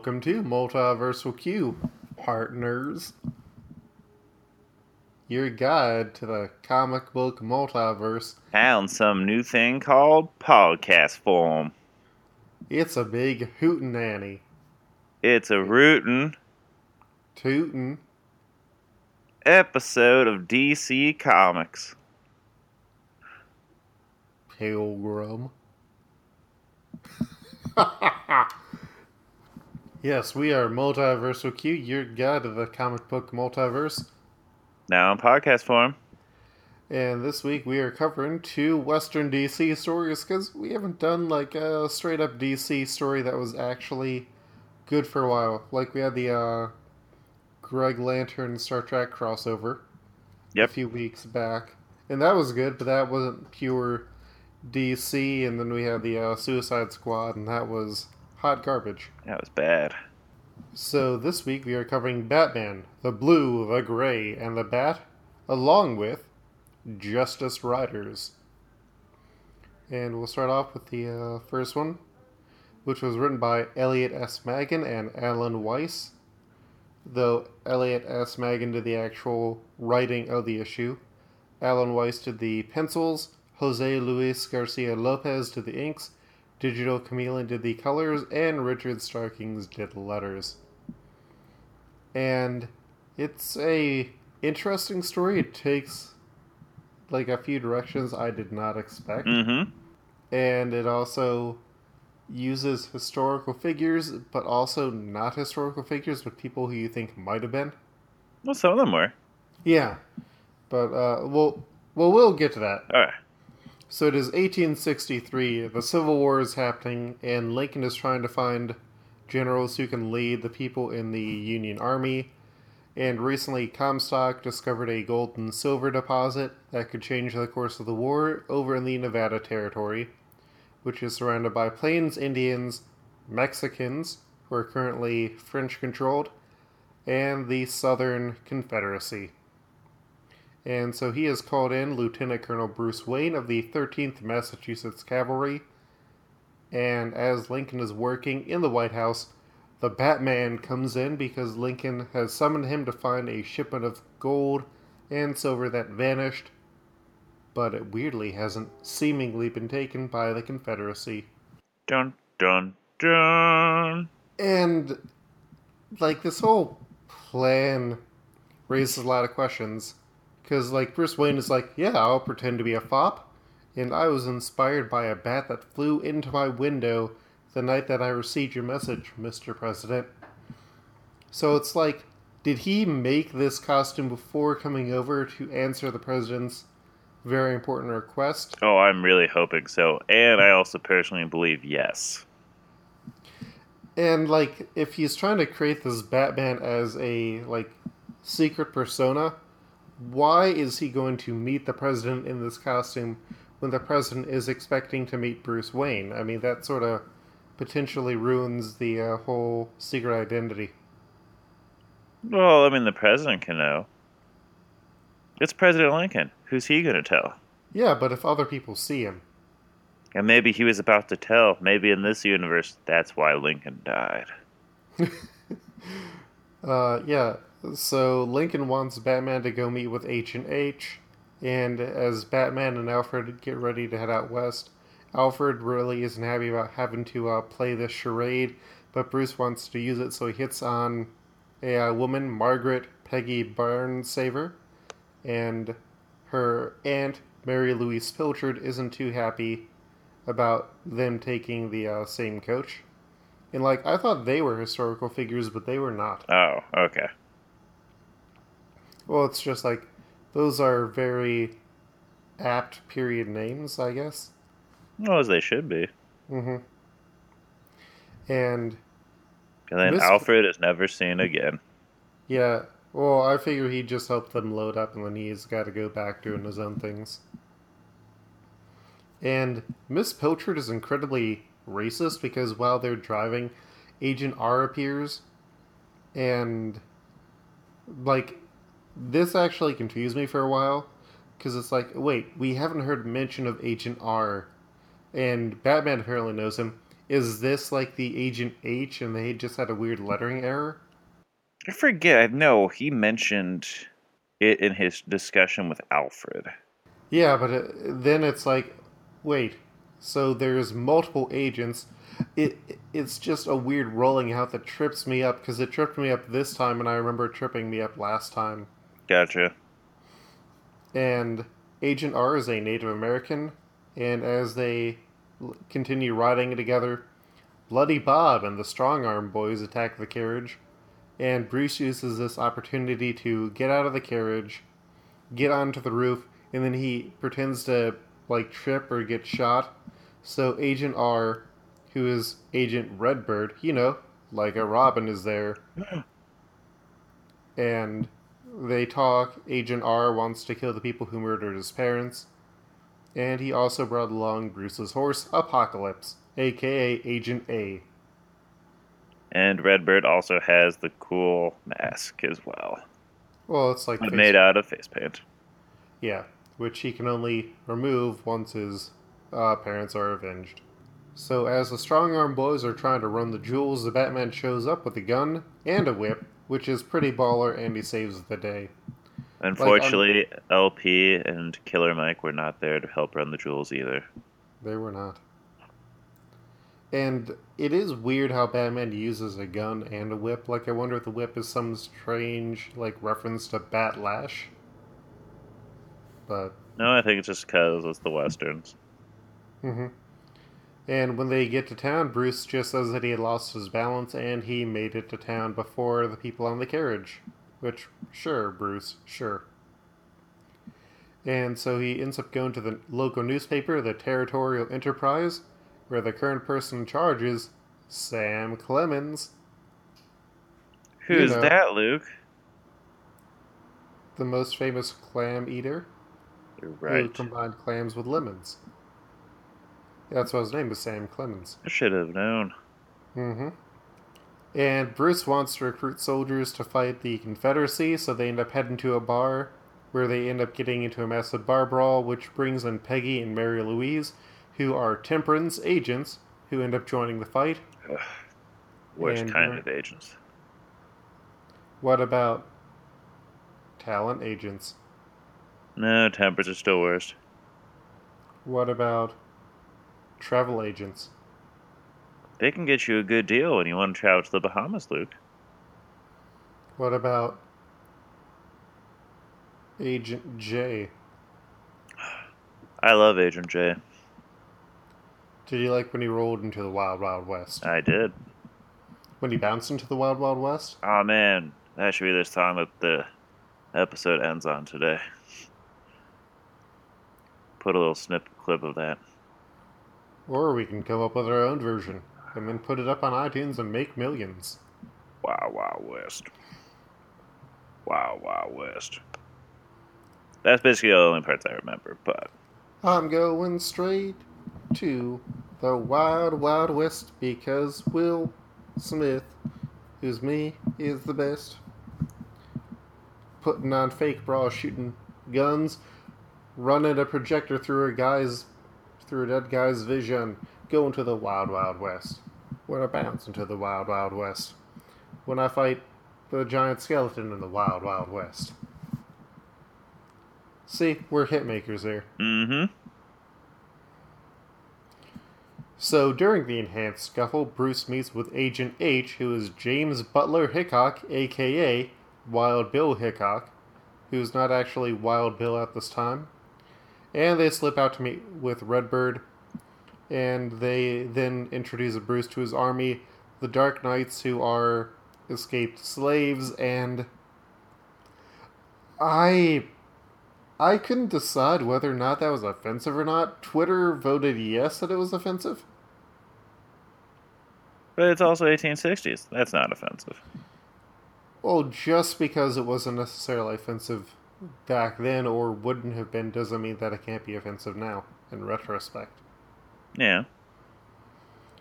Welcome to Multiversal Q, partners. Your guide to the comic book multiverse. Found some new thing called podcast form. It's a big hootenanny. It's a rootin' Tootin'. episode of DC Comics. Pilgrim. yes, we are Multiversal Q, your guide to the comic book multiverse. Now in podcast form. And this week we are covering two Western DC stories because we haven't done like a straight up DC story that was actually good for a while. Like we had the uh, Green Lantern Star Trek crossover Yep. a few weeks back, and that was good, but that wasn't pure DC. And then we had the uh, Suicide Squad, and that was hot garbage. That was bad. So this week we are covering Batman, the Blue, the Gray, and the Bat, along with Justice Riders. And we'll start off with the uh, first one, which was written by Elliot S. Maggin and Alan Weiss. Though Elliot S. Maggin did the actual writing of the issue, Alan Weiss did the pencils, Jose Luis Garcia Lopez did the inks, Digital Chameleon did the colors, and Richard Starkings did the letters. And it's a interesting story. It takes like a few directions I did not expect. Mm-hmm. And it also uses historical figures, but also not historical figures, but people who you think might have been. Well, some of them were. Yeah. But uh well well we'll get to that. Alright. So it is 1863. The Civil War is happening, and Lincoln is trying to find generals who can lead the people in the Union Army. And recently, Comstock discovered a gold and silver deposit that could change the course of the war over in the Nevada Territory, which is surrounded by Plains Indians, Mexicans, who are currently French controlled, and the Southern Confederacy. And so he has called in Lieutenant Colonel Bruce Wayne of the 13th Massachusetts Cavalry. And as Lincoln is working in the White House, the Batman comes in because Lincoln has summoned him to find a shipment of gold and silver that vanished, but it weirdly hasn't seemingly been taken by the Confederacy. Dun dun dun. And, like, this whole plan raises a lot of questions. Because, like, Bruce Wayne is like, yeah, I'll pretend to be a fop. And I was inspired by a bat that flew into my window the night that I received your message, Mr. President. So it's like, did he make this costume before coming over to answer the president's very important request? Oh, I'm really hoping so. And I also personally believe yes. And like, if he's trying to create this Batman as a like secret persona, why is he going to meet the president in this costume when the president is expecting to meet Bruce Wayne? I mean, that sort of potentially ruins the uh, whole secret identity. Well, I mean, the president can know. It's President Lincoln. Who's he going to tell? Yeah, but if other people see him, And maybe he was about to tell. Maybe in this universe, that's why Lincoln died. uh, yeah. So Lincoln wants Batman to go meet with Agent H, and as Batman and Alfred get ready to head out west, Alfred really isn't happy about having to uh, play this charade, but Bruce wants to use it, so he hits on a uh, woman, Margaret Peggy Barnsaver, and her aunt, Mary Louise Pilchard, isn't too happy about them taking the uh, same coach. And, like, I thought they were historical figures, but they were not. Oh, okay. Well, it's just like those are very apt period names, I guess. Well, as they should be. hmm And And then Alfred is never seen again. yeah, well, I figure he just helped them load up, and then he's got to go back doing his own things. And Miss Pilchard is incredibly racist because while they're driving, Agent R appears, and like this actually confused me for a while because it's like, wait, we haven't heard mention of Agent R, and Batman apparently knows him. is this like the Agent H and they just had a weird lettering error? I forget. No, he mentioned it in his discussion with Alfred. Yeah, but it, then it's like, wait, so there's multiple agents. It it's just a weird rolling out that trips me up because it tripped me up this time, and I remember tripping me up last time. Gotcha. And Agent R is a Native American, and as they continue riding together, Bloody Bob and the Strong Arm Boys attack the carriage, and Bruce uses this opportunity to get out of the carriage, get onto the roof, and then he pretends to like trip or get shot. So Agent R, who is Agent Redbird, you know, like a Robin, is there, and they talk. Agent R wants to kill the people who murdered his parents. And he also brought along Bruce's horse, Apocalypse, aka Agent A. And Redbird also has the cool mask as well, Well, it's like made out of face paint. Yeah, which he can only remove once his uh, parents are avenged. So, as the strong arm boys are trying to run the jewels, the Batman shows up with a gun and a whip, which is pretty baller, and he saves the day. Unfortunately, LP and Killer Mike were not there to help run the jewels either. They were not. And it is weird how Batman uses a gun and a whip. Like, I wonder if the whip is some strange, like, reference to Bat Lash. But, No, I think it's just because it's the westerns. hmm And when they get to town, Bruce just says that he had lost his balance and he made it to town before the people on the carriage. Which, sure, Bruce, sure. And so he ends up going to the local newspaper, the Territorial Enterprise, where the current person in charge is Sam Clemens, Who's know. that, Luke? the most famous clam eater You're who combined clams with lemons. That's why his name is Sam Clemens. I should have known. Mm-hmm. And Bruce wants to recruit soldiers to fight the Confederacy, so they end up heading to a bar where they end up getting into a massive bar brawl, which brings in Peggy and Mary Louise, who are temperance agents, who end up joining the fight. Worst And kind of agents. What about talent agents? No, Temperance is still worst. What about travel agents? They can get you a good deal when you want to travel to the Bahamas, Luke. What about Agent J? I love Agent J. Did you like when he rolled into the Wild Wild West? I did. When he bounced into the Wild Wild West? Oh man, that should be the time that the episode ends on today. Put a little snip clip of that. Or we can come up with our own version and then put it up on iTunes and make millions. Wow, wow, West. Wow, wow, West. That's basically the only parts I remember, but I'm going straight to the Wild Wild West because Will Smith, who's me, is the best. Putting on fake bra, shooting guns, running a projector through a guy's through a dead guy's vision, going to the Wild Wild West. When I bounce into the Wild Wild West. When I fight the giant skeleton in the Wild Wild West. See, we're hit makers here. mm-hmm. So during the enhanced scuffle, Bruce meets with Agent H, who is James Butler Hickok, aka Wild Bill Hickok, who's not actually Wild Bill at this time. And they slip out to meet with Redbird, and they then introduce Bruce to his army, the Dark Knights, who are escaped slaves, and I I couldn't decide whether or not that was offensive or not. Twitter voted yes that it was offensive. But it's also 1860s. That's not offensive. Well, just because it wasn't necessarily offensive back then or wouldn't have been doesn't mean that it can't be offensive now, in retrospect. Yeah.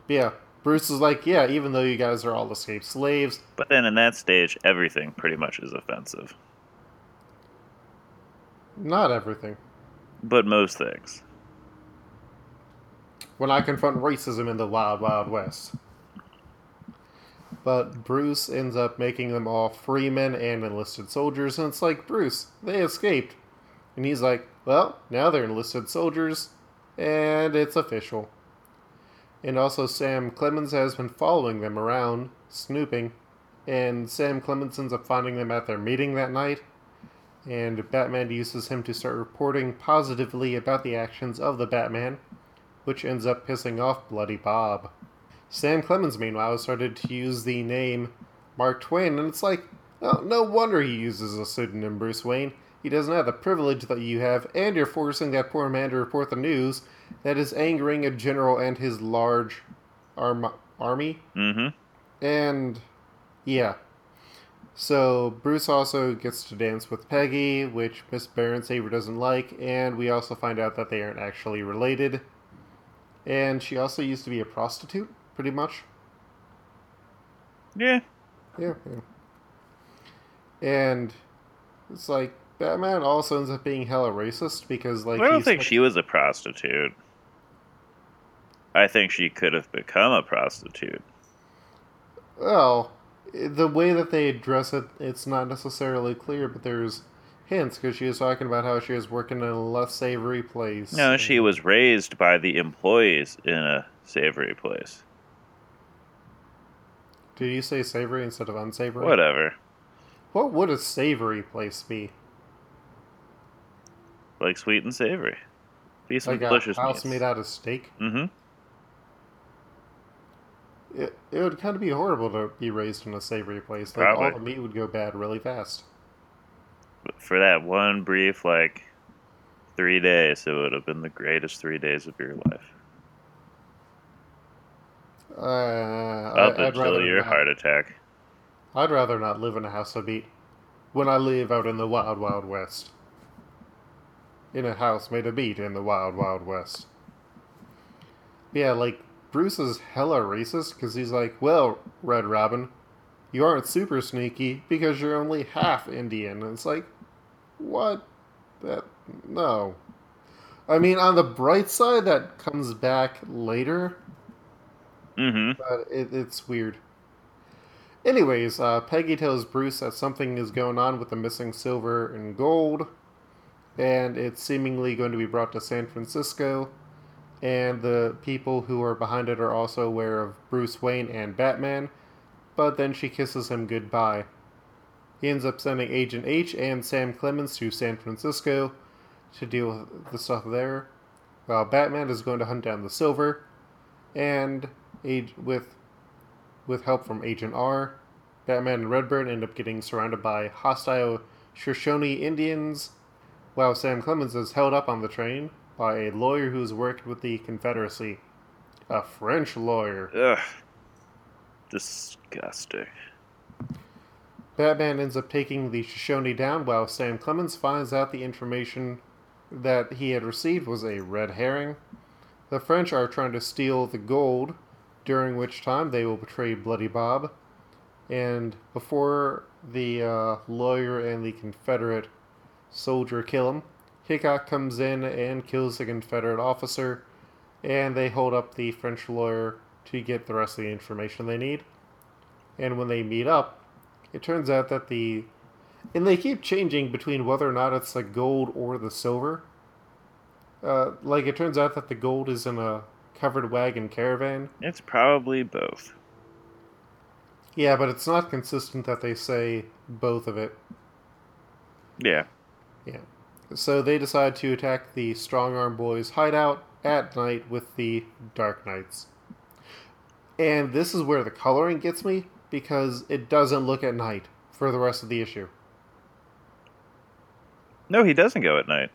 But yeah, Bruce is like, yeah, even though you guys are all escaped slaves, But then in that stage, everything pretty much is offensive. not everything. But most things. when I confront racism in the Wild Wild West. But Bruce ends up making them all freemen and enlisted soldiers, and it's like, Bruce, they escaped. And he's like, well, now they're enlisted soldiers, and it's official. And also, Sam Clemens has been following them around, snooping, and Sam Clemens ends up finding them at their meeting that night. And Batman uses him to start reporting positively about the actions of the Batman, which ends up pissing off Bloody Bob. Sam Clemens, meanwhile, started to use the name Mark Twain, and it's like, oh, no wonder he uses a pseudonym Bruce Wayne. He doesn't have the privilege that you have, and you're forcing that poor man to report the news that is angering a general and his large arm- army. Mm-hmm. And yeah. So Bruce also gets to dance with Peggy, which Miss Baron Saber doesn't like, and we also find out that they aren't actually related. And she also used to be a prostitute, pretty much. Yeah. Yeah, yeah. And it's like Batman also ends up being hella racist because like I don't think like- she was a prostitute. I think she could have become a prostitute. Well, the way that they address it, it's not necessarily clear, but there's hints because she was talking about how she was working in a less savory place. No, she was raised by the employees in a savory place. Did you say savory instead of unsavory? Whatever. What would a savory place be? Like sweet and savory. Be some Like a delicious house meats. made out of steak? Mm-hmm. It, it would kind of be horrible to be raised in a savory place. Like all the meat would go bad really fast. For that one brief, like, three days, it would have been the greatest three days of your life. Uh, Up I, I'd until rather your not, heart attack. I'd rather not live in a house of meat when I live out in the wild, wild west. In a house made of meat in the wild, wild west. Yeah, like Bruce is hella racist because he's like, well, Red Robin, you aren't super sneaky because you're only half Indian. And it's like, what? That no. I mean, on the bright side, that comes back later Mm-hmm. but it, it's weird. Anyways, uh, Peggy tells Bruce that something is going on with the missing silver and gold, and it's seemingly going to be brought to San Francisco. And the people who are behind it are also aware of Bruce Wayne and Batman, but then she kisses him goodbye. He ends up sending Agent H and Sam Clemens to San Francisco to deal with the stuff there, while Batman is going to hunt down the silver, and Age with with help from Agent R, Batman and Redbird end up getting surrounded by hostile Shoshone Indians, while Sam Clemens is held up on the train by a lawyer who's worked with the Confederacy, a French lawyer. Ugh. Disgusting. Batman ends up taking the Shoshone down, while Sam Clemens finds out the information that he had received was a red herring. The French are trying to steal the gold, during which time they will betray Bloody Bob. And before the uh, lawyer and the Confederate soldier kill him, Hickok comes in and kills the Confederate officer, and they hold up the French lawyer to get the rest of the information they need. And when they meet up, it turns out that the and they keep changing between whether or not it's the gold or the silver. Uh, like it turns out that the gold is in a covered wagon caravan. It's probably both. Yeah, but it's not consistent that they say both of it. Yeah. Yeah. So they decide to attack the Strong Arm Boys' hideout at night with the Dark Knights. And this is where the coloring gets me because it doesn't look at night for the rest of the issue. No, he doesn't go at night.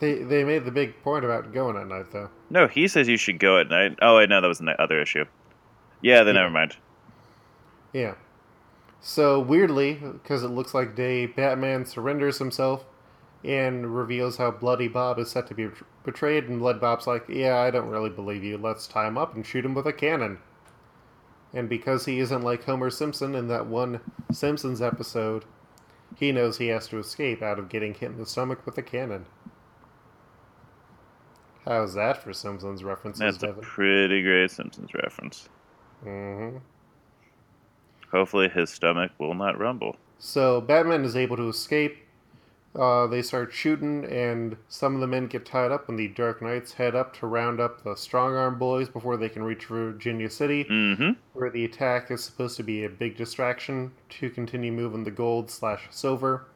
They they made the big point about going at night though. No, he says you should go at night. Oh, wait, no, that was the other issue. Yeah, then Yeah. never mind. Yeah. So weirdly, because it looks like day, Batman surrenders himself and reveals how Bloody Bob is set to be betrayed, and Blood Bob's like, "Yeah, I don't really believe you. Let's tie him up and shoot him with a cannon." And because he isn't like Homer Simpson in that one Simpsons episode, he knows he has to escape out of getting hit in the stomach with a cannon. How's that for Simpsons references, That's a pretty great Simpsons reference. Mm hmm Hopefully, his stomach will not rumble. So Batman is able to escape. Uh, they start shooting, and some of the men get tied up, and the Dark Knights head up to round up the Strong Arm Boys before they can reach Virginia City, Mm-hmm. where the attack is supposed to be a big distraction to continue moving the gold slash silver.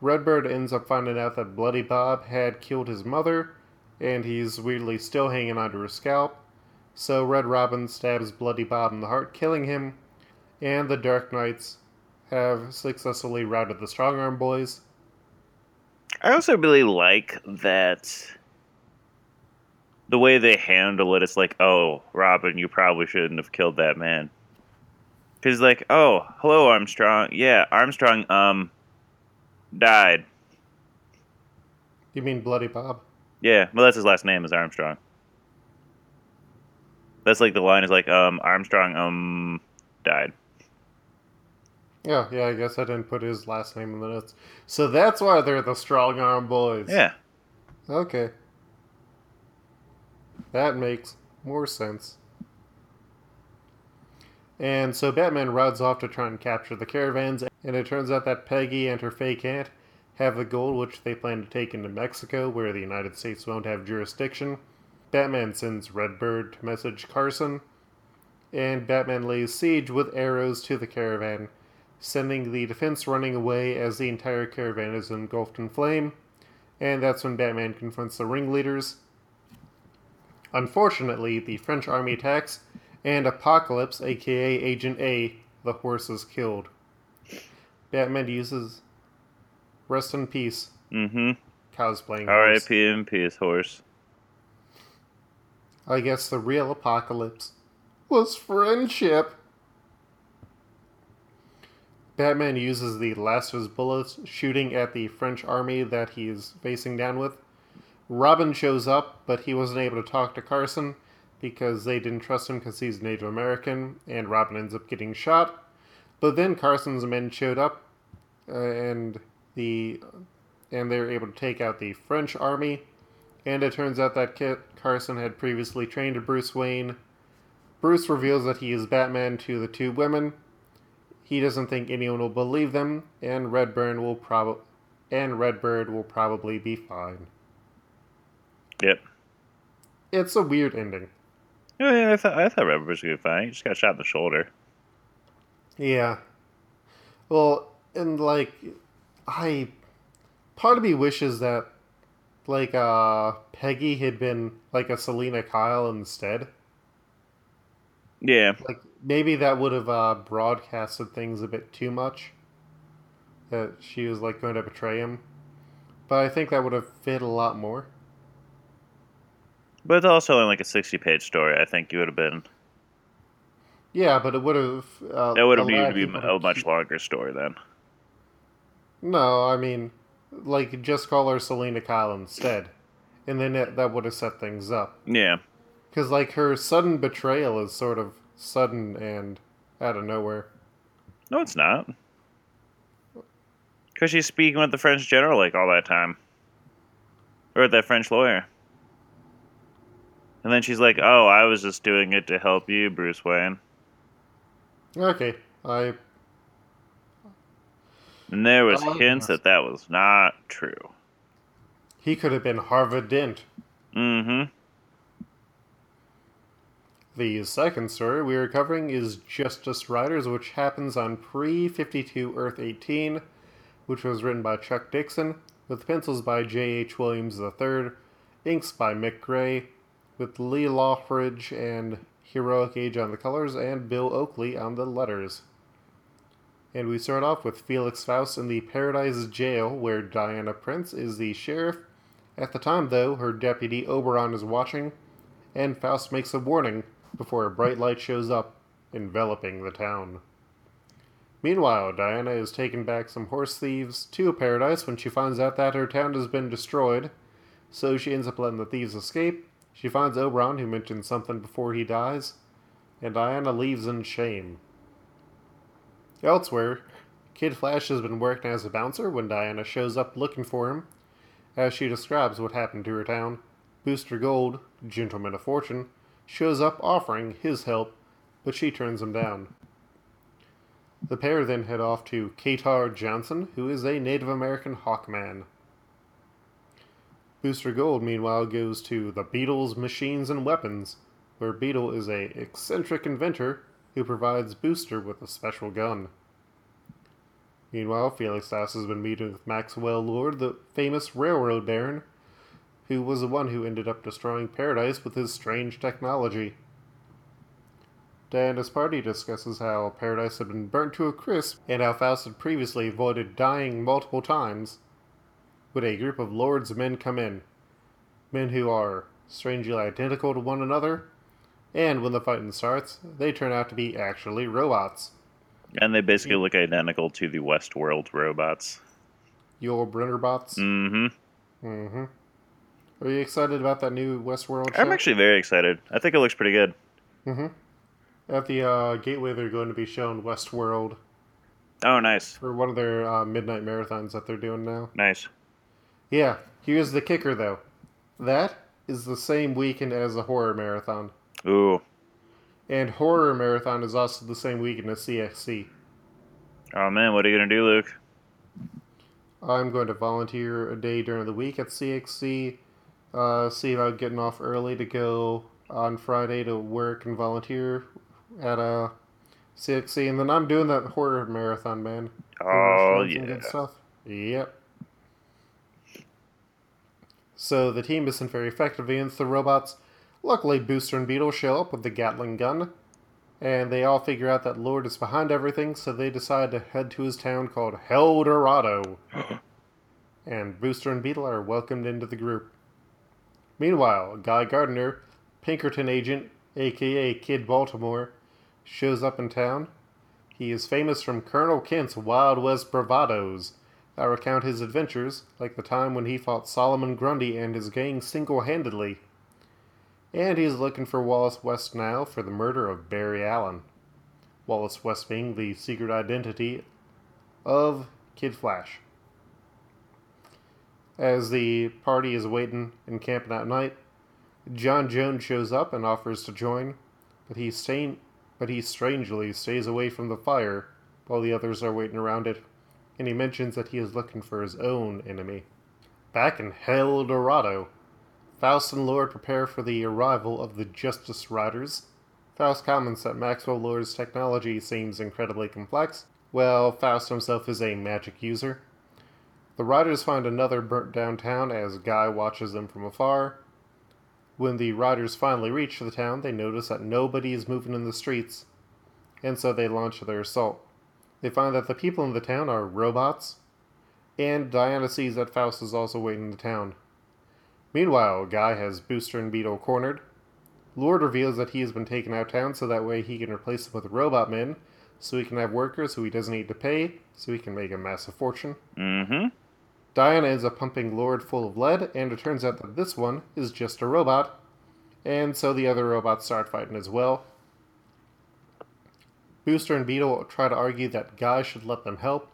Redbird ends up finding out that Bloody Bob had killed his mother, and he's weirdly still hanging onto her scalp. So Red Robin stabs Bloody Bob in the heart, killing him, and the Dark Knights have successfully routed the Strong Arm Boys. I also really like that the way they handle it. It's like, oh, Robin, you probably shouldn't have killed that man. Because like, oh, hello, Armstrong. Yeah, Armstrong, um, died. You mean Bloody Bob? Yeah, well, that's his last name is Armstrong. That's like the line is like, um, Armstrong, um, died. Yeah, yeah, I guess I didn't put his last name in the notes. So that's why they're the Strong Arm Boys. Yeah. Okay. That makes more sense. And so Batman rides off to try and capture the caravans, and it turns out that Peggy and her fake aunt have the gold which they plan to take into Mexico, where the United States won't have jurisdiction. Batman sends Redbird to message Carson, and Batman lays siege with arrows to the caravan, sending the defense running away as the entire caravan is engulfed in flame and that's when Batman confronts the ringleaders. Unfortunately, the French army attacks, and Apocalypse, aka Agent A, the horse, is killed. Batman uses Rest in Peace Mm-hmm. cosplaying. horse. R.I.P. in peace, horse. I guess the real Apocalypse was friendship. Batman uses the last of his bullets, shooting at the French army that he's facing down with. Robin shows up, but he wasn't able to talk to Carson because they didn't trust him because he's Native American, and Robin ends up getting shot. But then Carson's men showed up, uh, and the and they were able to take out the French army. And it turns out that Kit Carson had previously trained Bruce Wayne. Bruce reveals that he is Batman to the two women. He doesn't think anyone will believe them, and Redburn will probably and Redbird will probably be fine. Yep. It's a weird ending. Yeah, I thought I thought Red was gonna be fine. He just got shot in the shoulder. Yeah. Well, and like I part of me wishes that like uh Peggy had been like a Selina Kyle instead. Yeah. Like maybe that would have uh broadcasted things a bit too much. That she was like going to betray him. But I think that would have fit a lot more. But it's also in like a sixty-page story. I think you would have been. Yeah, but it would have. Uh, That would have needed to be a much keep- longer story then. No, I mean, like just call her Selina Kyle instead, and then it, that would have set things up. Yeah. Because like her sudden betrayal is sort of sudden and out of nowhere. No, it's not. Because she's speaking with the French general like all that time, or that French lawyer. And then she's like, "Oh, I was just doing it to help you, Bruce Wayne." Okay, I And there was Oh, hints that that was not true. he could have been Harvard Dent. Mm-hmm. The second story we are covering is Justice Riders, which happens on pre 52 Earth 18, which was written by Chuck Dixon, with pencils by J.H. Williams III, inks by Mick Gray, with Lee Loughridge and Heroic Age on the colors, and Bill Oakley on the letters. And we start off with Felix Faust in the Paradise Jail, where Diana Prince is the sheriff. At the time, though, her deputy Oberon is watching, and Faust makes a warning before a bright light shows up, enveloping the town. Meanwhile, Diana is taking back some horse thieves to Paradise when she finds out that her town has been destroyed, so she ends up letting the thieves escape. She finds Oberon, who mentions something before he dies, and Diana leaves in shame. Elsewhere, Kid Flash has been working as a bouncer when Diana shows up looking for him, as she describes what happened to her town. Booster Gold, Gentleman of Fortune, shows up offering his help, but she turns him down. The pair then head off to Katar Johnson, who is a Native American Hawkman. Booster Gold, meanwhile, goes to the Beetle's Machines and Weapons, where Beetle is a eccentric inventor who provides Booster with a special gun. Meanwhile, Felix Faust has been meeting with Maxwell Lord, the famous railroad baron, who was the one who ended up destroying Paradise with his strange technology. Diana's party discusses how Paradise had been burnt to a crisp and how Faust had previously avoided dying multiple times. When a group of lords men come in, men who are strangely identical to one another, and when the fighting starts, they turn out to be actually robots. And they basically look identical to the Westworld robots. Yul Brynnerbots. Mm-hmm. Mm-hmm. Are you excited about that new Westworld show? I'm actually very excited. I think it looks pretty good. Mm-hmm. At the uh, Gateway, they're going to be showing Westworld Oh, nice. for one of their uh, midnight marathons that they're doing now. Nice. Yeah, here's the kicker though. That is the same weekend as the horror marathon. Ooh. And horror marathon is also the same weekend as CXC. Oh, man, what are you going to do, Luke? I'm going to volunteer a day during the week at CXC. Uh, see about getting off early to go on Friday to work and volunteer at uh, CXC, and then I'm doing that horror marathon, man. Oh, yeah. good stuff. Yep. So the team isn't very effective against the robots. Luckily, Booster and Beetle show up with the Gatling gun, and they all figure out that Lord is behind everything, so they decide to head to his town called Hell Dorado. and Booster and Beetle are welcomed into the group. Meanwhile, Guy Gardner, Pinkerton agent, aka Kid Baltimore, shows up in town. He is famous from Colonel Kent's Wild West bravados that recount his adventures, like the time when he fought Solomon Grundy and his gang single handedly. And he is looking for Wallace West now for the murder of Barry Allen. Wallace West being the secret identity of Kid Flash. As the party is waiting and camping at night, John Jones shows up and offers to join, but he stain- but he strangely stays away from the fire while the others are waiting around it, and he mentions that he is looking for his own enemy. Back in Hell Dorado, Faust and Lord prepare for the arrival of the Justice Riders. Faust comments that Maxwell Lord's technology seems incredibly complex, Well, Faust himself is a magic user. The riders find another burnt down town as Guy watches them from afar. When the riders finally reach the town, they notice that nobody is moving in the streets, and so they launch their assault. They find that the people in the town are robots, and Diana sees that Faust is also waiting in the town. Meanwhile, Guy has Booster and Beetle cornered. Lord reveals that he has been taken out of town so that way he can replace them with robot men, so he can have workers who he doesn't need to pay, so he can make a massive fortune. Mm-hmm. Diana ends up pumping Lord full of lead, and it turns out that this one is just a robot, and so the other robots start fighting as well. Booster and Beetle try to argue that Guy should let them help,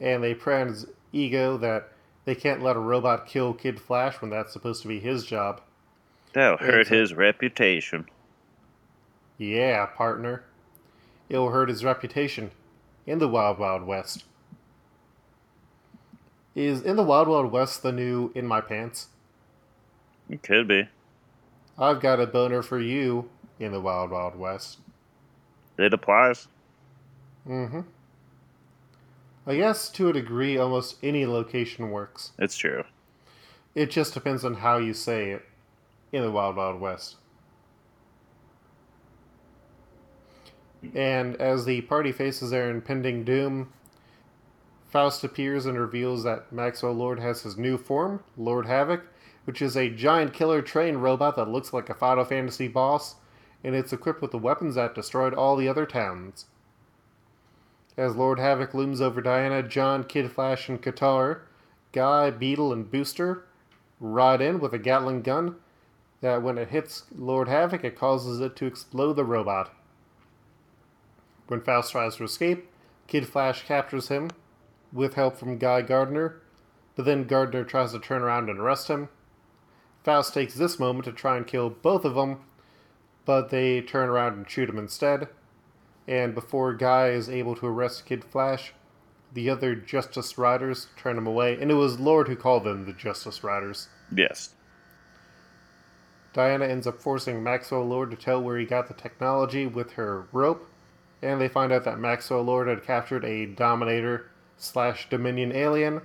and they pray on his ego that they can't let a robot kill Kid Flash when that's supposed to be his job. That'll hurt his reputation. Yeah, partner. It'll hurt his reputation in the Wild Wild West. Is In the Wild Wild West the new In My Pants? It could be. I've got a boner for you in the Wild Wild West. It applies. Mm-hmm. I guess to a degree, almost any location works. It's true. It just depends on how you say it in the Wild Wild West. And as the party faces their impending doom, Faust appears and reveals that Maxwell Lord has his new form, Lord Havoc, which is a giant killer train robot that looks like a Final Fantasy boss, and it's equipped with the weapons that destroyed all the other towns. As Lord Havoc looms over Diana, John, Kid Flash, and Katar, Guy, Beetle, and Booster ride in with a Gatling gun that when it hits Lord Havoc, it causes it to explode the robot. When Faust tries to escape, Kid Flash captures him with help from Guy Gardner, but then Gardner tries to turn around and arrest him. Faust takes this moment to try and kill both of them, but they turn around and shoot him instead. And before Guy is able to arrest Kid Flash, the other Justice Riders turn him away, and it was Lord who called them the Justice Riders. Yes. Diana ends up forcing Maxwell Lord to tell where he got the technology with her rope, and they find out that Maxwell Lord had captured a Dominator slash Dominion alien,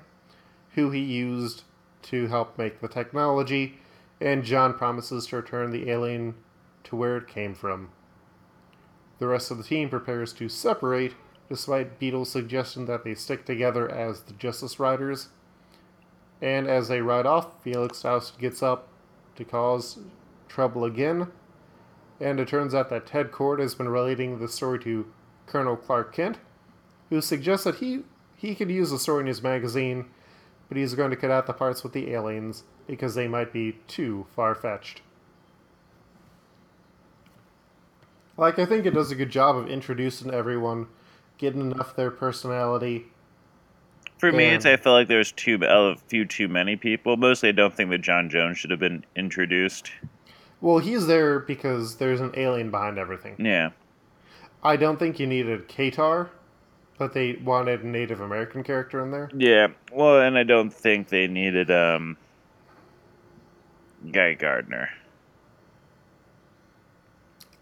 who he used to help make the technology, and John promises to return the alien to where it came from. The rest of the team prepares to separate, despite Beetle's suggestion that they stick together as the Justice Riders. And as they ride off, Felix Faust gets up to cause trouble again. And it turns out that Ted Kord has been relating the story to Colonel Clark Kent, who suggests that he, he could use the story in his magazine, but he's going to cut out the parts with the aliens because they might be too far fetched. Like, I think it does a good job of introducing everyone, getting enough their personality. For me, it's I felt like there was too a few too many people. Mostly, I don't think that John Jones should have been introduced. Well, he's there because there's an alien behind everything. Yeah, I don't think you needed Katar, but they wanted a Native American character in there. yeah. Well, and I don't think they needed um Guy Gardner.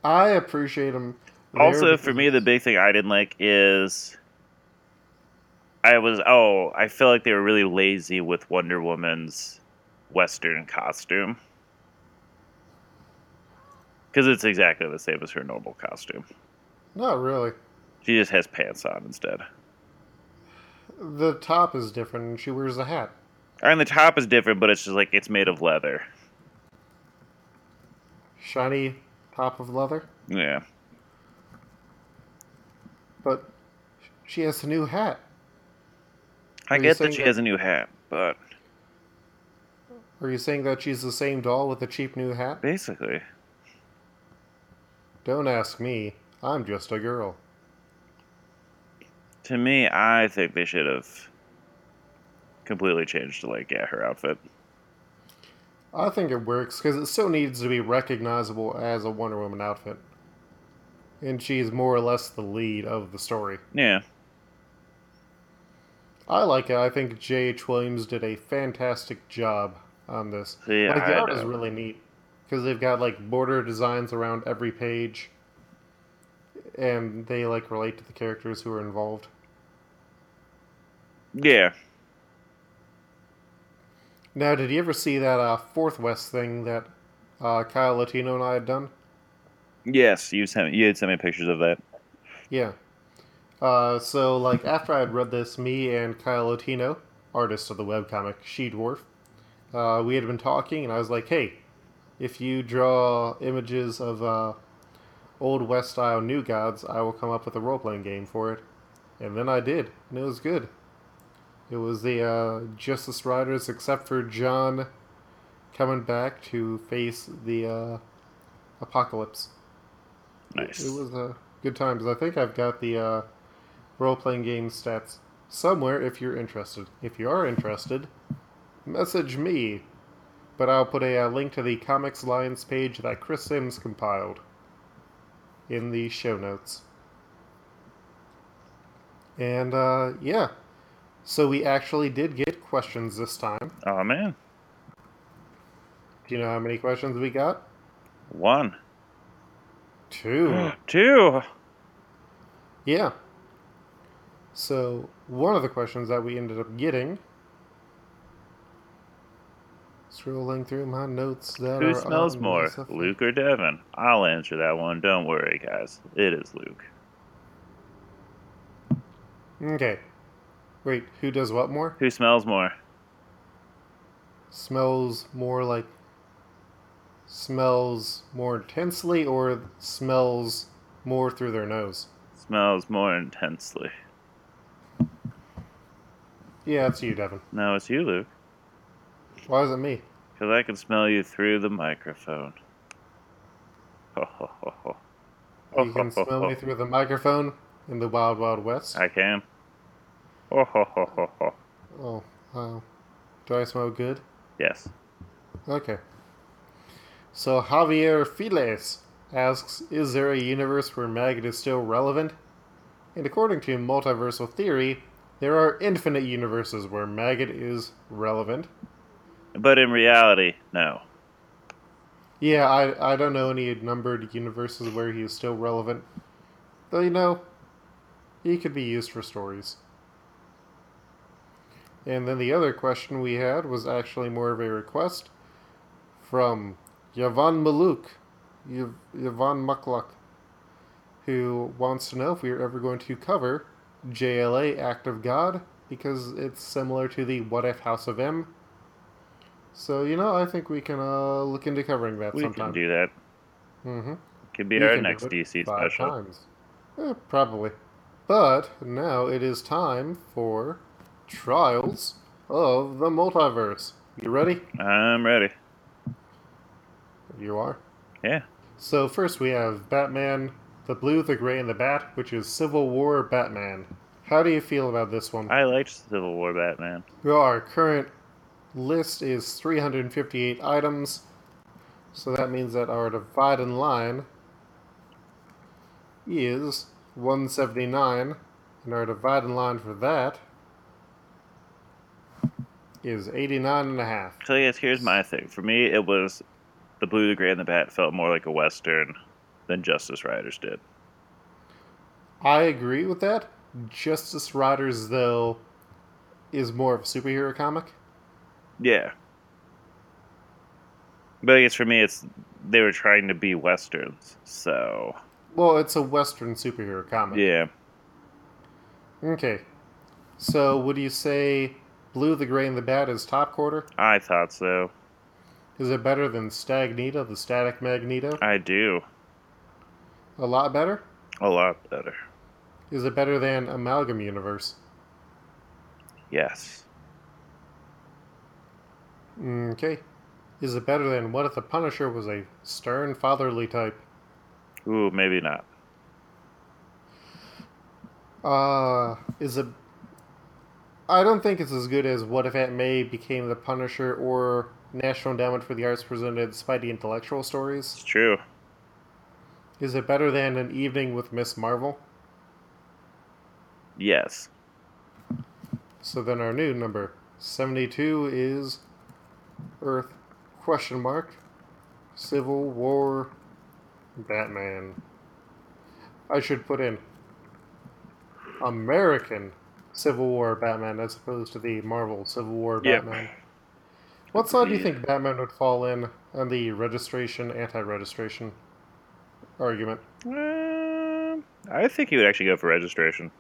I appreciate there Also, for me, the big thing I didn't like is I was oh I feel like they were really lazy with Wonder Woman's Western costume because it's exactly the same as her normal costume. Not really. She just has pants on instead. The top is different, and she wears a hat. And the top is different, but it's just like it's made of leather. Shiny top of leather. Yeah. But she has a new hat. I Are get that she that- has a new hat, but Are you saying that she's the same doll with a cheap new hat? basically, Don't ask me. I'm just a girl. to me, I think they should have completely changed to like yeah her outfit. I think it works because it still needs to be recognizable as a Wonder Woman outfit. And she's more or less the lead of the story. Yeah. I like it. I think J.H. Williams did a fantastic job on this. See, like, the I art is really neat because they've got like border designs around every page, and they like relate to the characters who are involved. Yeah. Now, did you ever see that uh, Fourth West thing that uh, Kyle Latino and I had done? Yes, you sent you had sent me pictures of that. Yeah. Uh, so, like, after I had read this, me and Kyle Latino, artist of the webcomic She Dwarf, uh, we had been talking, and I was like, hey, if you draw images of uh, Old West style New Gods, I will come up with a role playing game for it. And then I did, and it was good. It was the uh, Justice Riders, except for John coming back to face the uh, apocalypse. Nice. It was a good time because I think I've got the uh, role playing game stats somewhere if you're interested. If you are interested, message me. But I'll put a uh, link to the Comics Alliance page that Chris Sims compiled in the show notes. And uh, yeah, so we actually did get questions this time. oh man, Do you know how many questions we got? one, Two. two. Yeah. So, one of the questions that we ended up getting. Scrolling through my notes that Who smells more, Luke or Devin? I'll answer that one. Don't worry, guys. It is Luke. Okay. Wait, who does what more? Who smells more? Smells more like. Smells more intensely or smells more through their nose? Smells more intensely. Yeah, it's you, Devin. No, it's you, Luke. Why is it me? Because I can smell you through the microphone. Ho, ho, ho, ho. You ho, can ho, smell ho. me through the microphone in the Wild Wild West. I can. Ho, ho, ho, ho. Oh, wow. Do I smell good? Yes. Okay. So Javier Files asks, is there a universe where Maggot is still relevant? And according to multiversal theory, there are infinite universes where Maggot is relevant. But in reality, no. Yeah, I, I don't know any numbered universes where he is still relevant. Though, you know, he could be used for stories. And then the other question we had was actually more of a request from Yavan Maluk, Yav- Yavan Mukluk, who wants to know if we are ever going to cover JLA Act of God because it's similar to the What If House of M. So, you know, I think we can uh, look into covering that We sometime. can do that. Mm-hmm. Could be We our next DC special. Times. Eh, probably. But now it is time for Trials of the Multiverse. You ready? I'm ready. You are. Yeah. So first we have Batman, the Blue, the Gray, and the Bat, which is Civil War Batman. How do you feel about this one? I liked Civil War Batman. Our current list is 358 items, so that means that our dividing line is 179, and our dividing line for that is 89 and a half. So yes, here's my thing. For me, it was the Blue, the Gray, and the Bat felt more like a Western than Justice Riders did. I agree with that. Justice Riders, though, is more of a superhero comic. Yeah. But I guess for me, it's they were trying to be westerns. So Well, it's a Western superhero comic. yeah, Okay. So, would you say Blue, the Gray, and the Bat is top quarter? I thought so. Is it better than Stagnito, the Static Magneto? I do A lot better? a lot better. Is it better than Amalgam Universe? Yes. Okay. Is it better than What if the Punisher was a stern, fatherly type? Ooh, maybe not. Uh, is it. I don't think it's as good as What if Aunt May became the Punisher or National Endowment for the Arts presented Spidey Intellectual Stories. It's true. Is it better than An Evening with Miss Marvel? Yes. So then our new number 72 is Earth question mark Civil War Batman. I should put in American Civil War Batman as opposed to the Marvel Civil War Yep. Batman. What side do you think Batman would fall in on the registration anti-registration argument? Um, I think he would actually go for registration.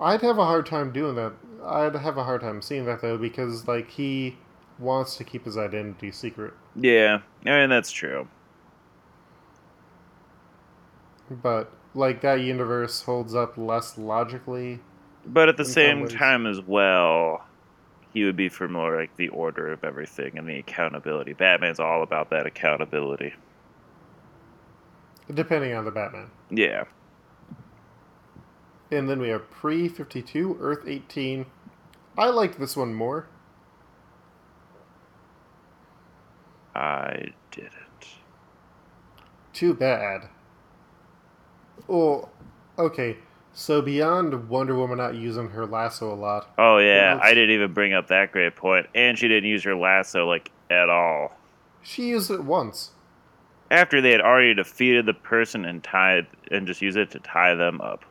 I'd have a hard time doing that. I'd have a hard time seeing that though because like he wants to keep his identity secret. Yeah, I mean that's true. But like that universe holds up less logically. But at the same time as well, he would be for more like the order of everything and the accountability. Batman's all about that accountability. Depending on the Batman. Yeah. And then we have pre 52, Earth 18. I like this one more. I didn't. Too bad. Oh, okay. So beyond Wonder Woman not using her lasso a lot, Oh yeah, I didn't even bring up that great point. And she didn't use her lasso like at all. she used it once. After they had already defeated the person and tied and just use it to tie them up.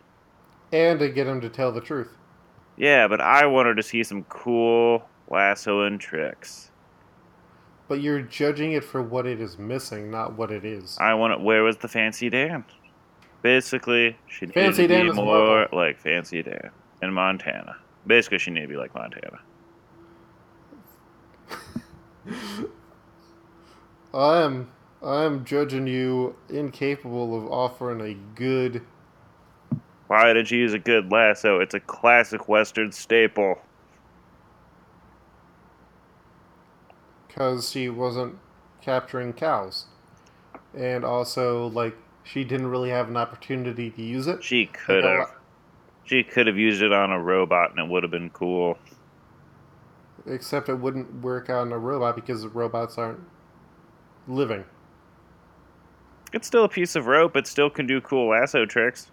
And to get him to tell the truth. Yeah, but I wanted to see some cool lassoing tricks. But you're judging it for what it is missing, not what it is. I want it. where was the fancy Dan? Basically, she needed Fancy to be more Marvel. like Fancy Dan in Montana. Basically, she needed to be like Montana. I am I am judging you incapable of offering a good Why did you use a good lasso? It's a classic Western staple. because she wasn't capturing cows. And also like she didn't really have an opportunity to use it. She could have. She could have used it on a robot and it would have been cool. except it wouldn't work on a robot because robots aren't living. It's still a piece of rope. It still can do cool lasso tricks.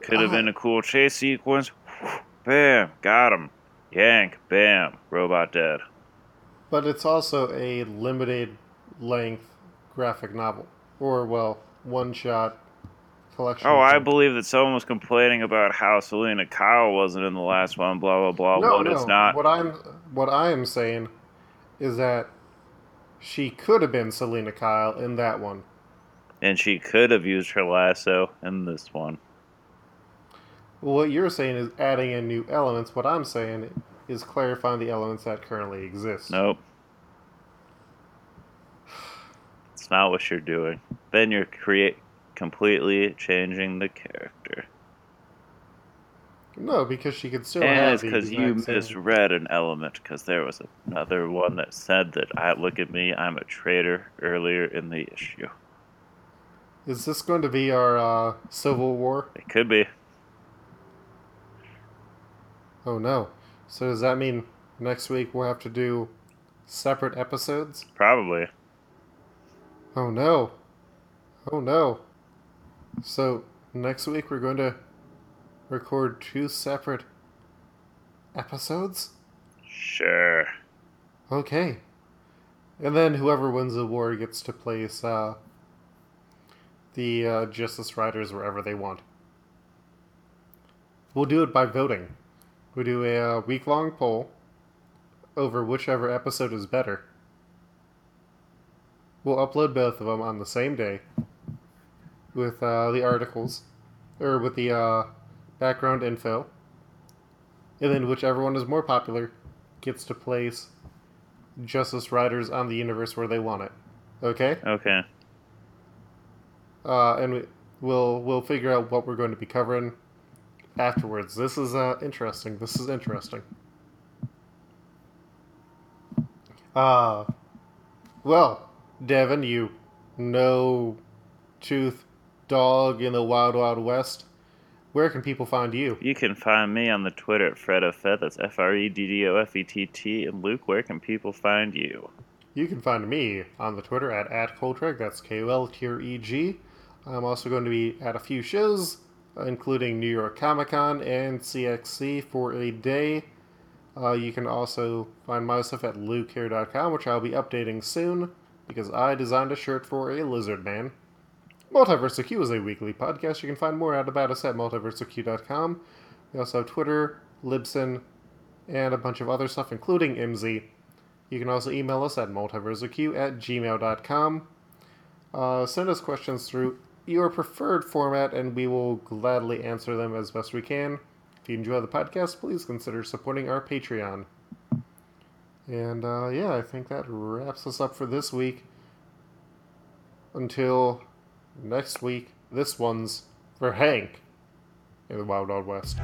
Could have Uh, been a cool chase sequence. Bam, got him. Yank, bam, robot dead. But it's also a limited length graphic novel. Or, well, one shot collection. Oh, I believe that someone was complaining about how Selina Kyle wasn't in the last one. Blah blah blah. no, what no. it's not. What I'm what I am saying is that she could have been Selina Kyle in that one. And she could have used her lasso in this one. Well, what you're saying is adding in new elements. What I'm saying is clarifying the elements that currently exist. Nope. It's not what you're doing. Then you're create completely changing the character. No, because she could still and it's because you misread an element. Because there was another one that said that I look at me, I'm a traitor earlier in the issue. Is this going to be our uh, Civil War? It could be. Oh no. So does that mean next week we'll have to do separate episodes? Probably. Oh no. Oh no. So next week we're going to record two separate episodes? Sure. Okay. And then whoever wins the war gets to place uh, the uh, Justice Riders wherever they want. We'll do it by voting. We'll do a uh, week long poll over whichever episode is better. We'll upload both of them on the same day with uh, the articles, or with the uh, background info. And then whichever one is more popular gets to place Justice Riders on the universe where they want it. Okay? Okay. Uh, and we, we'll we'll figure out what we're going to be covering afterwards. This is uh, interesting. This is interesting. Uh, well, Devin, you no tooth dog in the wild wild west. Where can people find you? You can find me on the Twitter at FreddoFett. That's F R E D D O F E T T. And Luke, where can people find you? You can find me on the Twitter at, at Koltreg, that's K O L T R E G. I'm also going to be at a few shows, including New York Comic Con and CXC for a day. Uh, you can also find my stuff at lukehair.com, which I'll be updating soon because I designed a shirt for a lizard man. Multiverse Q is a weekly podcast. You can find more out about us at multiverseq.com. We also have Twitter, Libsyn, and a bunch of other stuff, including IMSI. You can also email us at multiverseq at gmail.com. Uh, send us questions through your preferred format, and we will gladly answer them as best we can. If you enjoy the podcast, please consider supporting our Patreon. And uh, yeah, I think that wraps us up for this week. Until next week, this one's for Hank in the Wild Wild West.